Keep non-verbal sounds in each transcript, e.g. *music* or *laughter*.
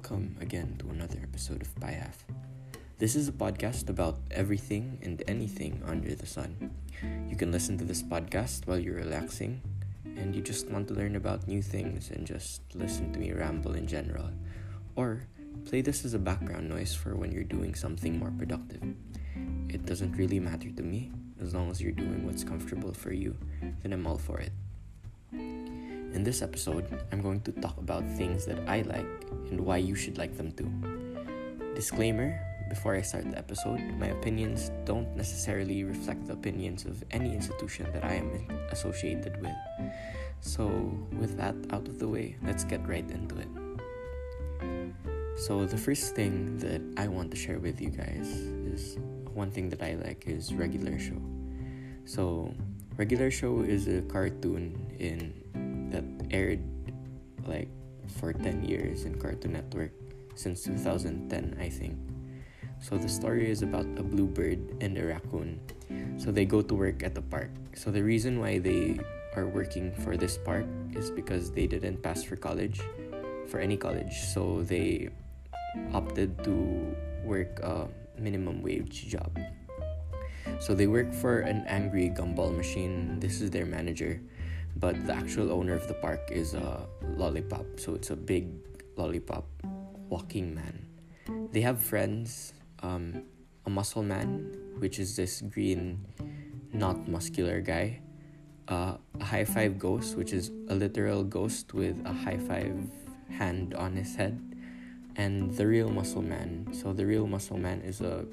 welcome again to another episode of PYHAF. This is a podcast about everything and anything under the sun. You can listen to this podcast while you're relaxing and you just want to learn about new things and just listen to me ramble in general. Or play this as a background noise for when you're doing something more productive. It doesn't really matter to me as long as you're doing what's comfortable for you, then I'm all for it. In this episode, I'm going to talk about things that I like and why you should like them too. Disclaimer before I start the episode, my opinions don't necessarily reflect the opinions of any institution that I am associated with. So, with that out of the way, let's get right into it. So, the first thing that I want to share with you guys is one thing that I like is Regular Show. So, Regular Show is a cartoon in that aired like for 10 years in Cartoon Network since 2010, I think. So the story is about a bluebird and a raccoon. So they go to work at the park. So the reason why they are working for this park is because they didn't pass for college, for any college. So they opted to work a minimum wage job. So they work for an angry gumball machine. This is their manager but the actual owner of the park is a lollipop so it's a big lollipop walking man. They have friends um, a muscle man which is this green not muscular guy uh, a high five ghost which is a literal ghost with a high five hand on his head and the real muscle man. So the real muscle man is a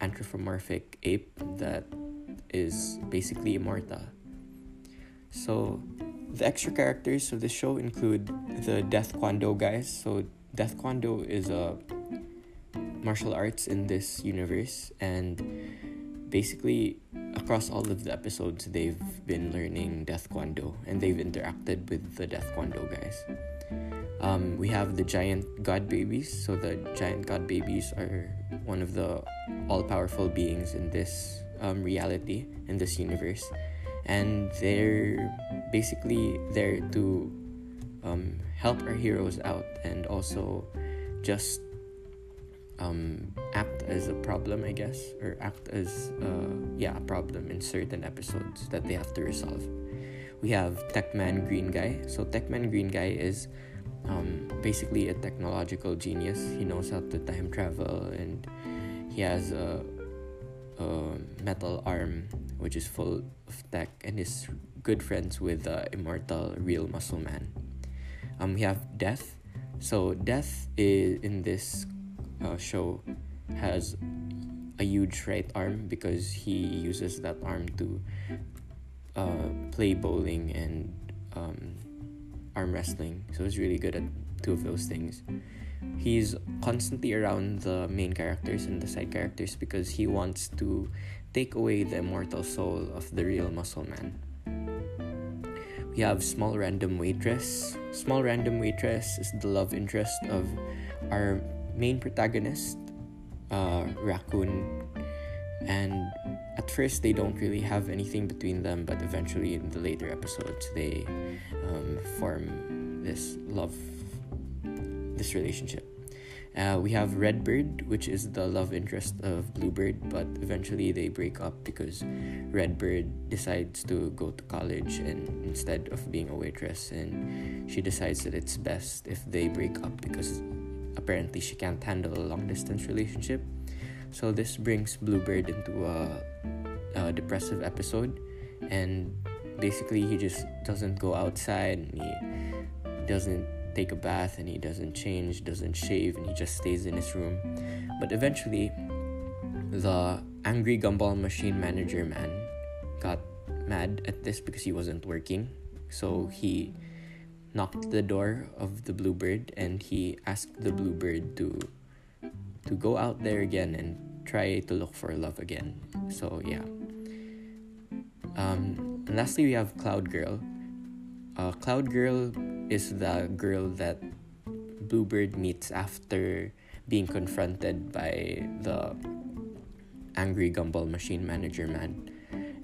anthropomorphic ape that is basically immortal so, the extra characters of the show include the Death Kwon-do guys. So, Death Kwon-do is a martial arts in this universe, and basically, across all of the episodes, they've been learning Death Kwon-do and they've interacted with the Death Kwon-do guys. Um, we have the giant god babies. So, the giant god babies are one of the all powerful beings in this um, reality, in this universe and they're basically there to um, help our heroes out and also just um, act as a problem, I guess, or act as uh, yeah a problem in certain episodes that they have to resolve. We have Techman Green Guy. So Techman Green Guy is um, basically a technological genius. He knows how to time travel and he has a, metal arm which is full of tech and is good friends with the immortal real muscle man. Um, we have Death. So Death is in this uh, show has a huge right arm because he uses that arm to uh, play bowling and um, arm wrestling. So he's really good at two of those things. He's constantly around the main characters and the side characters because he wants to take away the immortal soul of the real muscle man. We have Small Random Waitress. Small Random Waitress is the love interest of our main protagonist, uh, Raccoon. And at first, they don't really have anything between them, but eventually, in the later episodes, they um, form this love, this relationship. Uh, we have Redbird, which is the love interest of Bluebird, but eventually they break up because Redbird decides to go to college and instead of being a waitress, and she decides that it's best if they break up because apparently she can't handle a long distance relationship. So this brings Bluebird into a, a depressive episode, and basically he just doesn't go outside and he doesn't take a bath and he doesn't change, doesn't shave, and he just stays in his room. But eventually, the angry gumball machine manager man got mad at this because he wasn't working. So he knocked the door of the bluebird and he asked the bluebird to to go out there again and try to look for love again. So yeah. Um, and lastly, we have Cloud Girl. Uh, Cloud Girl is the girl that Bluebird meets after being confronted by the angry gumball machine manager man.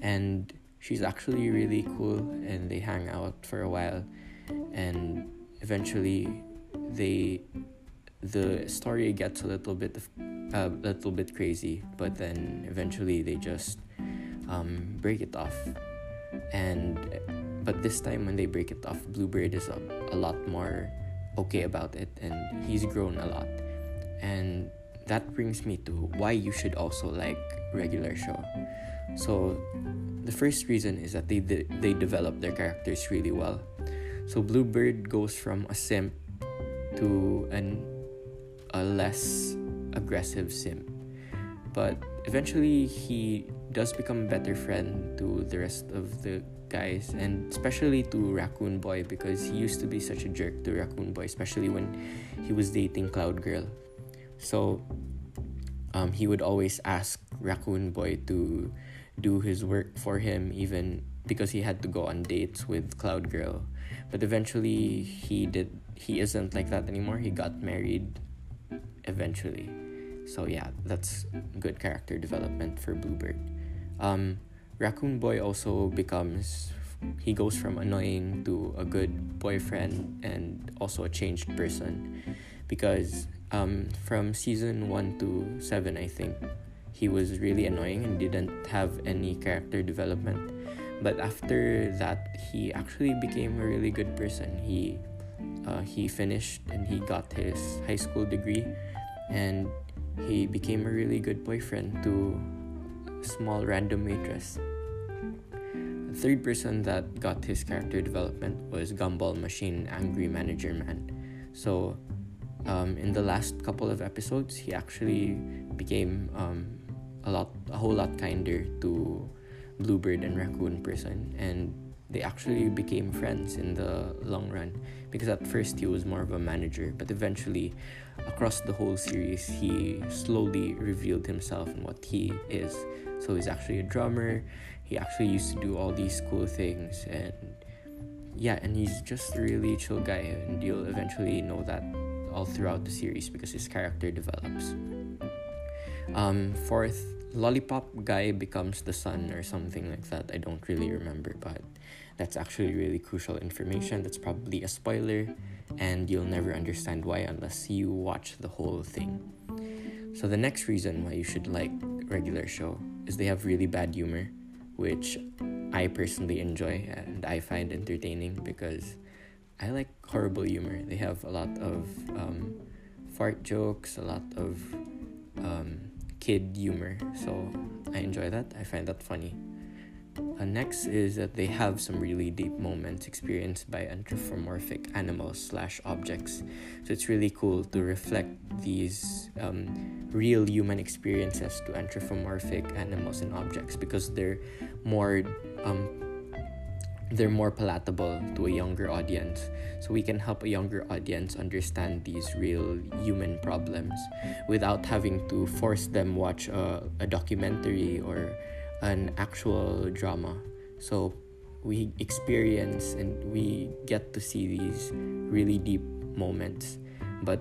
And she's actually really cool and they hang out for a while and eventually they the story gets a little bit a uh, little bit crazy, but then eventually they just um, break it off. And but this time when they break it off, Bluebird is a, a lot more okay about it, and he's grown a lot. And that brings me to why you should also like regular show. So the first reason is that they de- they develop their characters really well. So Bluebird goes from a simp to an a less aggressive simp. But eventually he does become a better friend to the rest of the guys and especially to Raccoon Boy because he used to be such a jerk to Raccoon Boy, especially when he was dating Cloud Girl. So um, he would always ask Raccoon Boy to do his work for him, even because he had to go on dates with Cloud Girl. But eventually, he did. He isn't like that anymore. He got married. Eventually, so yeah, that's good character development for Bluebird. Um, Raccoon Boy also becomes. He goes from annoying to a good boyfriend and also a changed person, because um, from season one to seven, I think he was really annoying and didn't have any character development. But after that, he actually became a really good person. He uh, he finished and he got his high school degree, and he became a really good boyfriend to small random waitress. The third person that got his character development was Gumball Machine Angry Manager Man. So, um, in the last couple of episodes, he actually became um, a lot a whole lot kinder to Bluebird and Raccoon person and they actually became friends in the long run because at first he was more of a manager but eventually across the whole series he slowly revealed himself and what he is so he's actually a drummer he actually used to do all these cool things and yeah and he's just a really chill guy and you'll eventually know that all throughout the series because his character develops um, fourth lollipop guy becomes the sun or something like that. I don't really remember, but that's actually really crucial information. That's probably a spoiler, and you'll never understand why unless you watch the whole thing. So, the next reason why you should like regular show is they have really bad humor, which I personally enjoy and I find entertaining because I like horrible humor. They have a lot of um, fart jokes, a lot of um, kid humor. So I enjoy that. I find that funny. Uh, next is that they have some really deep moments experienced by anthropomorphic animals slash objects. So it's really cool to reflect these um, real human experiences to anthropomorphic animals and objects because they're more um, they're more palatable to a younger audience. So we can help a younger audience understand these real human problems without having to force them watch a, a documentary or an actual drama. So we experience and we get to see these really deep moments, but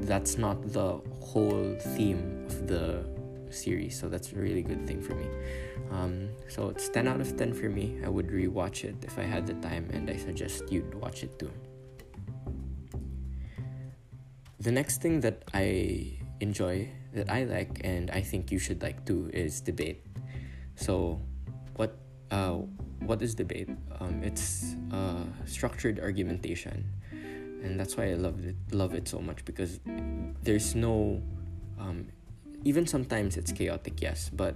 that's not the whole theme of the series. So that's a really good thing for me. Um, so it's 10 out of 10 for me. I would rewatch it if I had the time, and I suggest you'd watch it too. The next thing that I enjoy, that I like, and I think you should like too, is debate. So, what uh, what is debate? Um, it's uh, structured argumentation, and that's why I love it. Love it so much because there's no um, even sometimes it's chaotic, yes, but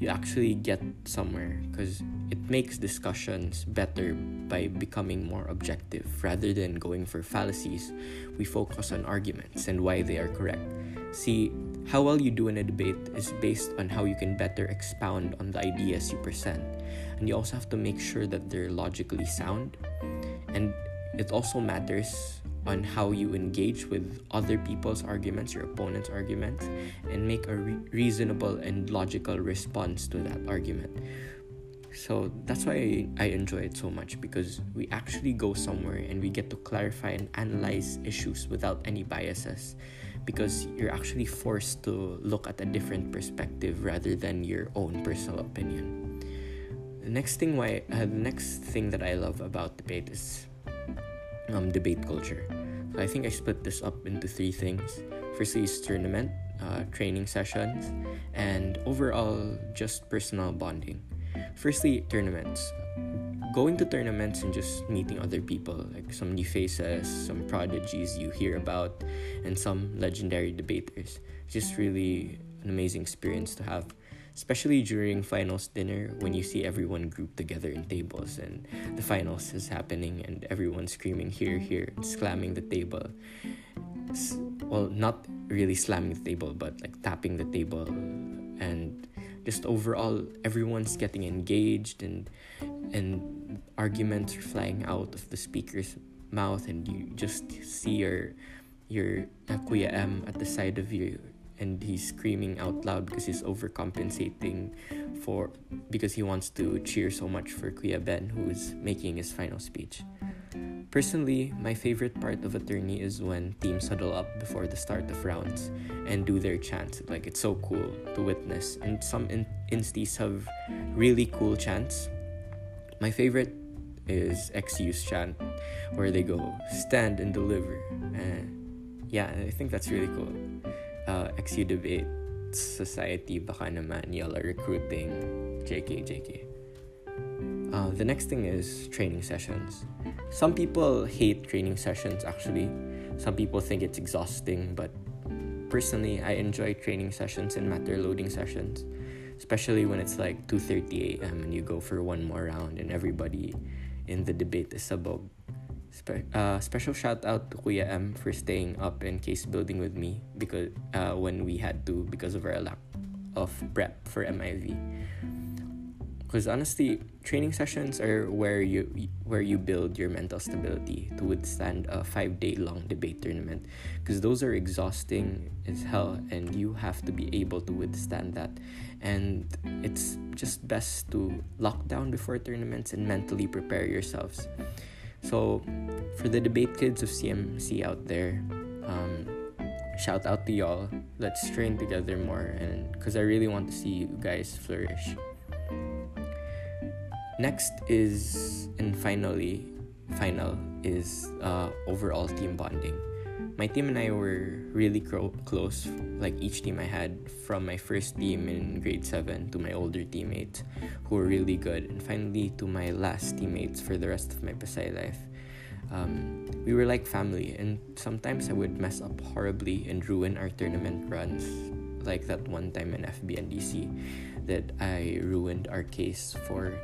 you actually get somewhere because it makes discussions better by becoming more objective rather than going for fallacies. We focus on arguments and why they are correct. See, how well you do in a debate is based on how you can better expound on the ideas you present. And you also have to make sure that they're logically sound. And it also matters on how you engage with other people's arguments, your opponent's arguments, and make a re- reasonable and logical response to that argument. So that's why I enjoy it so much because we actually go somewhere and we get to clarify and analyze issues without any biases because you're actually forced to look at a different perspective rather than your own personal opinion. The next thing why uh, the next thing that I love about debate is um, debate culture. I think I split this up into three things. Firstly, is tournament, uh, training sessions, and overall just personal bonding. Firstly, tournaments. Going to tournaments and just meeting other people, like some new faces, some prodigies you hear about, and some legendary debaters. Just really an amazing experience to have especially during finals dinner when you see everyone grouped together in tables and the finals is happening and everyone's screaming here here slamming the table well not really slamming the table but like tapping the table and just overall everyone's getting engaged and and arguments are flying out of the speaker's mouth and you just see your your uh, Kuya M at the side of you and he's screaming out loud because he's overcompensating for because he wants to cheer so much for Kuya Ben who's making his final speech. Personally, my favorite part of attorney is when teams huddle up before the start of rounds and do their chants. Like it's so cool to witness, and some in- have really cool chants. My favorite is XU's chant, where they go stand and deliver. Uh, yeah, I think that's really cool uh, XU Debate Society, baka naman y'all are recruiting JK, JK. Uh, the next thing is training sessions. Some people hate training sessions actually. Some people think it's exhausting, but personally, I enjoy training sessions and matter loading sessions, especially when it's like 2:30 a.m. and you go for one more round and everybody in the debate is sabog. Spe- uh, special shout out to Kuya M for staying up in case building with me because uh, when we had to because of our lack of prep for MIV. Because honestly, training sessions are where you where you build your mental stability to withstand a five day long debate tournament. Because those are exhausting as hell, and you have to be able to withstand that. And it's just best to lock down before tournaments and mentally prepare yourselves. So, for the debate kids of CMC out there, um, shout out to y'all. Let's train together more, and because I really want to see you guys flourish. Next is, and finally, final is uh, overall team bonding my team and I were really cro- close. Like each team I had, from my first team in grade 7 to my older teammates who were really good, and finally to my last teammates for the rest of my Pisay life. Um, we were like family, and sometimes I would mess up horribly and ruin our tournament runs. Like that one time in FBNDC, that I ruined our case for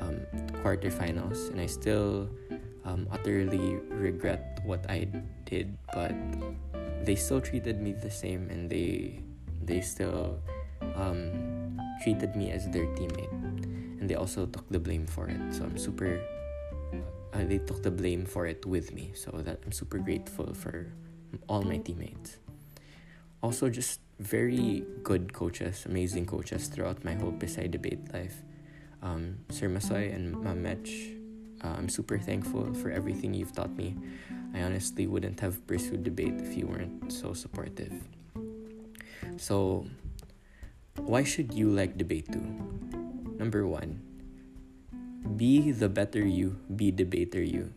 um, quarterfinals, and I still um, utterly regret what I did, but they still treated me the same, and they they still um, treated me as their teammate, and they also took the blame for it. So I'm super. Uh, they took the blame for it with me, so that I'm super grateful for all my teammates. Also, just very good coaches, amazing coaches throughout my whole Pisay debate life. Um, Sir Masoy and Mamech uh, I'm super thankful for everything you've taught me. I honestly wouldn't have pursued debate if you weren't so supportive. So, why should you like debate too? Number one, be the better you, be debater you.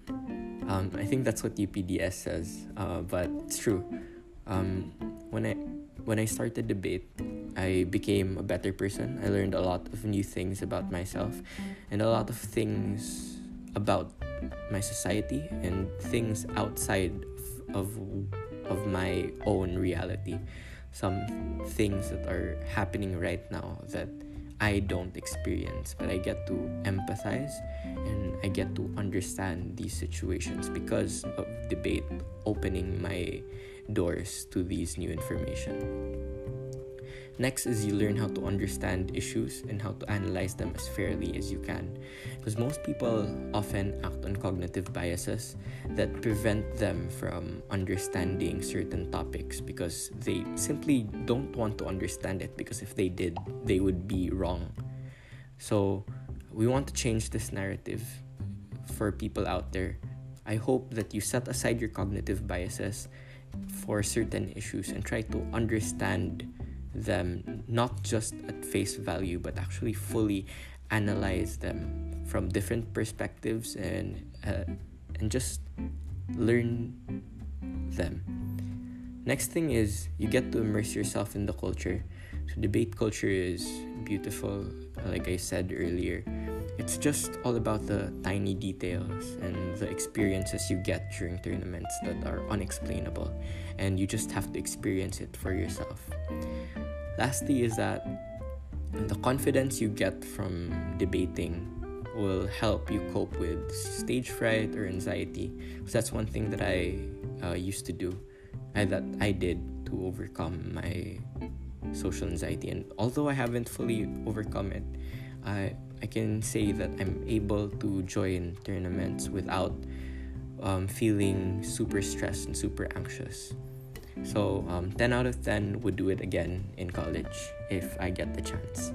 Um, I think that's what UPDS says, uh, but it's true. Um, when I when I started debate, I became a better person. I learned a lot of new things about myself, and a lot of things about my society and things outside of of my own reality some things that are happening right now that I don't experience but I get to empathize and I get to understand these situations because of debate opening my doors to these new information Next is you learn how to understand issues and how to analyze them as fairly as you can. Because most people often act on cognitive biases that prevent them from understanding certain topics because they simply don't want to understand it because if they did, they would be wrong. So, we want to change this narrative for people out there. I hope that you set aside your cognitive biases for certain issues and try to understand them not just at face value but actually fully analyze them from different perspectives and uh, and just learn them. Next thing is you get to immerse yourself in the culture. So debate culture is beautiful, like I said earlier. It's just all about the tiny details and the experiences you get during tournaments that are unexplainable, and you just have to experience it for yourself. Lastly, is that the confidence you get from debating will help you cope with stage fright or anxiety. That's one thing that I uh, used to do, I, that I did to overcome my social anxiety. And although I haven't fully overcome it, I I can say that I'm able to join tournaments without um, feeling super stressed and super anxious. So um, 10 out of 10 would do it again in college if I get the chance.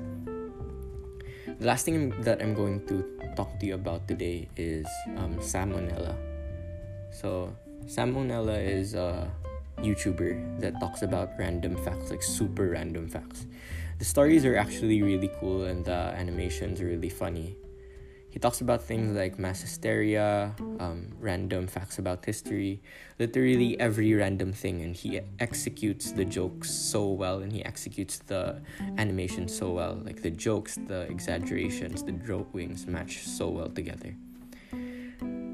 The last thing that I'm going to talk to you about today is um, Sam O'Nella. So, Sam O'Nella is a YouTuber that talks about random facts, like super random facts. The stories are actually really cool and the animations are really funny. He talks about things like mass hysteria, um, random facts about history, literally every random thing, and he executes the jokes so well, and he executes the animation so well. Like the jokes, the exaggerations, the drawings match so well together.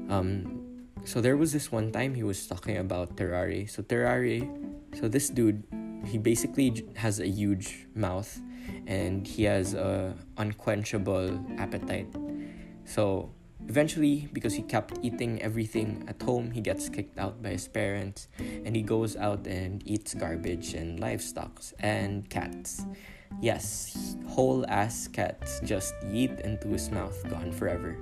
Um, so there was this one time he was talking about Tarrare. So Tarrare, so this dude, he basically has a huge mouth, and he has a unquenchable appetite so eventually, because he kept eating everything at home, he gets kicked out by his parents and he goes out and eats garbage and livestock and cats. Yes, whole ass cats just eat into his mouth, gone forever.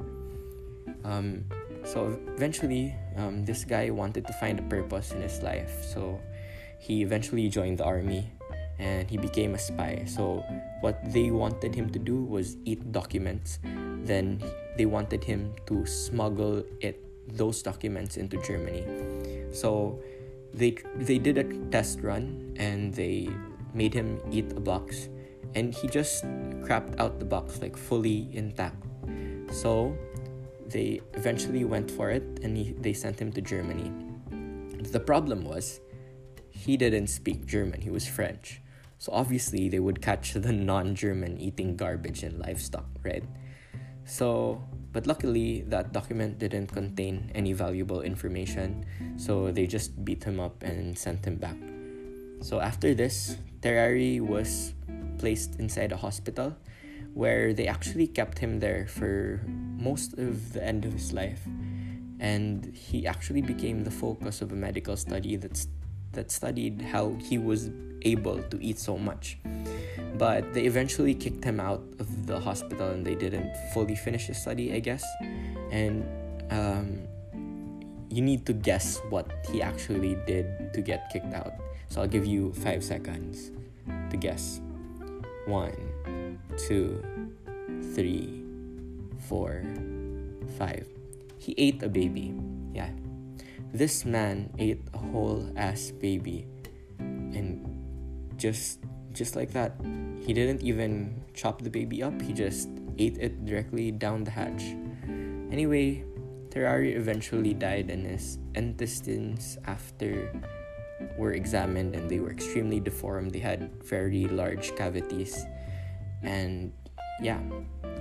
Um, so eventually, um, this guy wanted to find a purpose in his life. So he eventually joined the army and he became a spy. So what they wanted him to do was eat documents. Then they wanted him to smuggle it those documents into Germany. So they they did a test run and they made him eat a box and he just crapped out the box like fully intact. So they eventually went for it and he, they sent him to Germany. The problem was he didn't speak German, he was French. So obviously they would catch the non-German eating garbage and livestock, right? So, but luckily that document didn't contain any valuable information, so they just beat him up and sent him back. So after this, Tarrare was placed inside a hospital where they actually kept him there for most of the end of his life. And he actually became the focus of a medical study that's that studied how he was able to eat so much. But they eventually kicked him out of the hospital and they didn't fully finish his study, I guess. And um, you need to guess what he actually did to get kicked out. So I'll give you five seconds to guess. One, two, three, four, five. He ate a baby. Yeah. This man ate a whole ass baby and just just like that. He didn't even chop the baby up he just ate it directly down the hatch. Anyway Tarrare eventually died and his intestines after were examined and they were extremely deformed. They had very large cavities. And yeah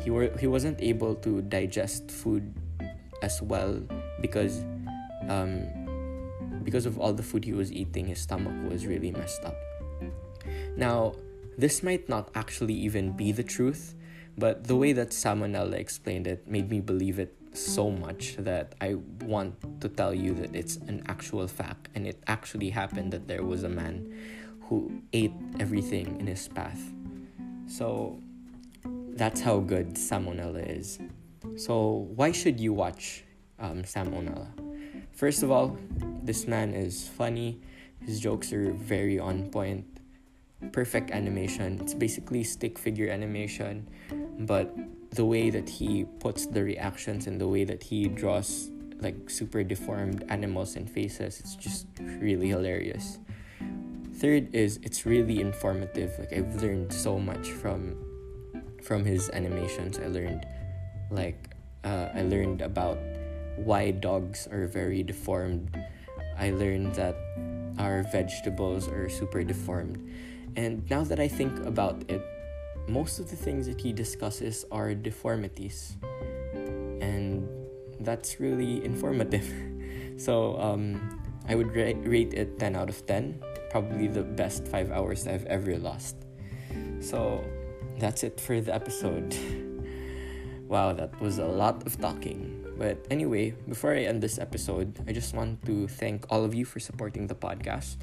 he were he wasn't able to digest food as well because um, because of all the food he was eating, his stomach was really messed up. Now, this might not actually even be the truth, but the way that Sam O'Nella explained it made me believe it so much that I want to tell you that it's an actual fact and it actually happened that there was a man who ate everything in his path. So that's how good Sam O'Nella is. So why should you watch um, Sam O'Nella? First of all, this man is funny. His jokes are very on point. Perfect animation. It's basically stick figure animation, but the way that he puts the reactions and the way that he draws like super deformed animals and faces, it's just really hilarious. Third is it's really informative. Like I've learned so much from from his animations. I learned like uh, I learned about why dogs are very deformed. I learned that our vegetables are super deformed. And now that I think about it, most of the things that he discusses are deformities. And that's really informative. *laughs* so um, I would ra- rate it 10 out of 10. Probably the best five hours I've ever lost. So that's it for the episode. *laughs* wow, that was a lot of talking. But anyway, before I end this episode, I just want to thank all of you for supporting the podcast.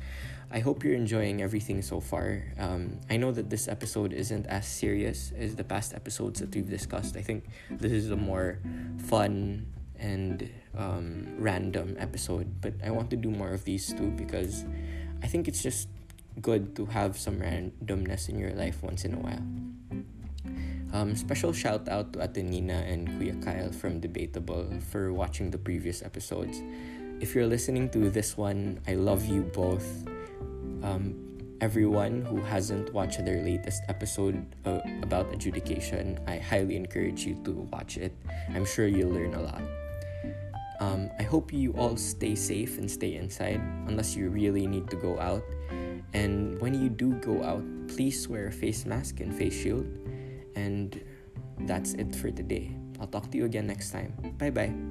I hope you're enjoying everything so far. Um, I know that this episode isn't as serious as the past episodes that we've discussed. I think this is a more fun and um, random episode, but I want to do more of these too because I think it's just good to have some randomness in your life once in a while. Um, special shout out to Atenina and Kuya Kyle from Debatable for watching the previous episodes. If you're listening to this one, I love you both. Um, everyone who hasn't watched their latest episode uh, about adjudication, I highly encourage you to watch it. I'm sure you'll learn a lot. Um, I hope you all stay safe and stay inside unless you really need to go out. And when you do go out, please wear a face mask and face shield. And that's it for today. I'll talk to you again next time. Bye bye.